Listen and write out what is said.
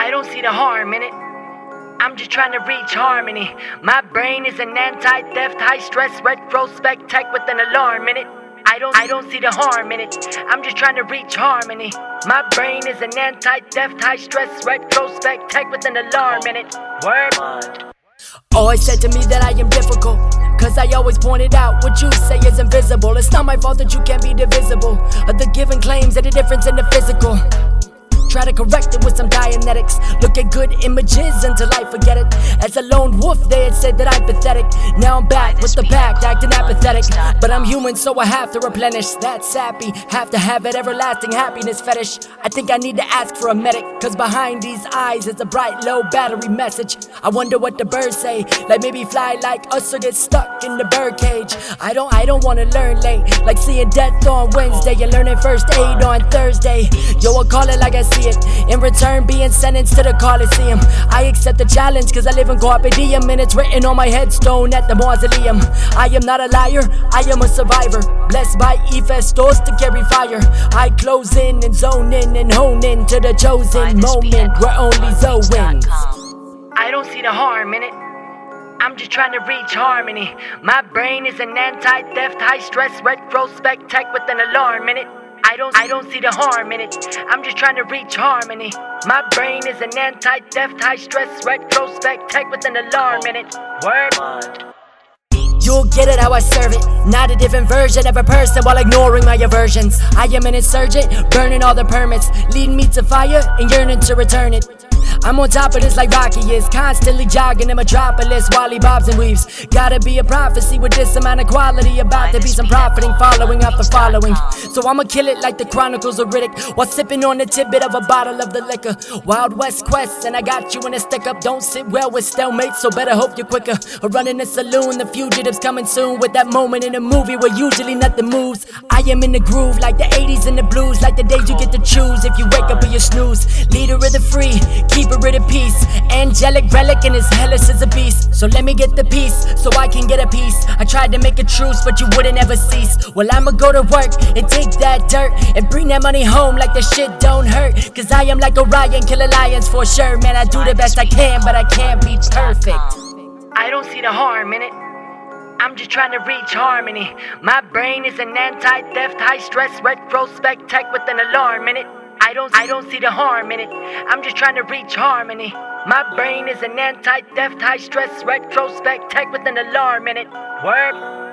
I don't see the harm in it. I'm just trying to reach harmony. My brain is an anti-theft, high-stress retrospect tech with an alarm in it. I don't, I don't see the harm in it. I'm just trying to reach harmony. My brain is an anti-theft, high-stress retrospect tech with an alarm in it. Word. Always said to me that I am difficult. Cause I always pointed out what you say is invisible. It's not my fault that you can't be divisible. Of the given claims that the difference in the physical. Try to correct it with some Dianetics. Look at good images until I forget it. As a lone wolf, they had said that I'm pathetic. Now I'm back with the pack, acting apathetic. But I'm human, so I have to replenish that sappy. Have to have that everlasting happiness fetish. I think I need to ask for a medic. Cause behind these eyes is a bright, low battery message. I wonder what the birds say. Like maybe fly like us or get stuck in the birdcage. I don't, I don't wanna learn late. Like seeing death on Wednesday and learning first aid on Thursday. Yo, I call it like I see it. In return, being sentenced to the Coliseum. I accept the challenge cause I live in Carpe Diem and it's written on my headstone at the mausoleum. I am not a liar, I am a survivor. Blessed by Hephaestus to carry fire. I close in and zone in and hone in to the chosen moment where only Zo wins. I don't see the harm in it. I'm just trying to reach harmony. My brain is an anti-theft, high-stress retrospect tech with an alarm in it. I don't, I don't see the harm in it. I'm just trying to reach harmony. My brain is an anti-theft, high-stress retrospect tech with an alarm in it. Word. You'll get it how I serve it. Not a different version of a person while ignoring my aversions. I am an insurgent, burning all the permits, leading me to fire and yearning to return it. I'm on top of this like Rocky is, constantly jogging in Metropolis while he bobs and weaves. Gotta be a prophecy with this amount of quality, about to be some profiting, following up following. So I'ma kill it like the Chronicles of Riddick, while sipping on a tidbit of a bottle of the liquor. Wild West Quest, and I got you in a stick up. Don't sit well with stalemates, so better hope you're quicker. Or running a saloon, the fugitives coming soon with that moment in a movie where usually nothing moves. I am in the groove like the 80s and the blues, like the days you get to choose if you wake up or you snooze. Leader of the free, keeper of peace. Angelic relic and his hellish as a beast. So let me get the peace so I can get a piece. I tried to make a truce, but you wouldn't ever cease. Well, I'ma go to work and take that dirt and bring that money home like the shit don't hurt. Cause I am like Orion, kill lions for sure. Man, I do the best I can, but I can't be perfect. I don't see the harm in it. I'm just trying to reach harmony. My brain is an anti-theft, high-stress retrospect tech with an alarm in it. I don't, I don't see the harm in it. I'm just trying to reach harmony. My brain is an anti-theft, high-stress retrospect tech with an alarm in it. Word.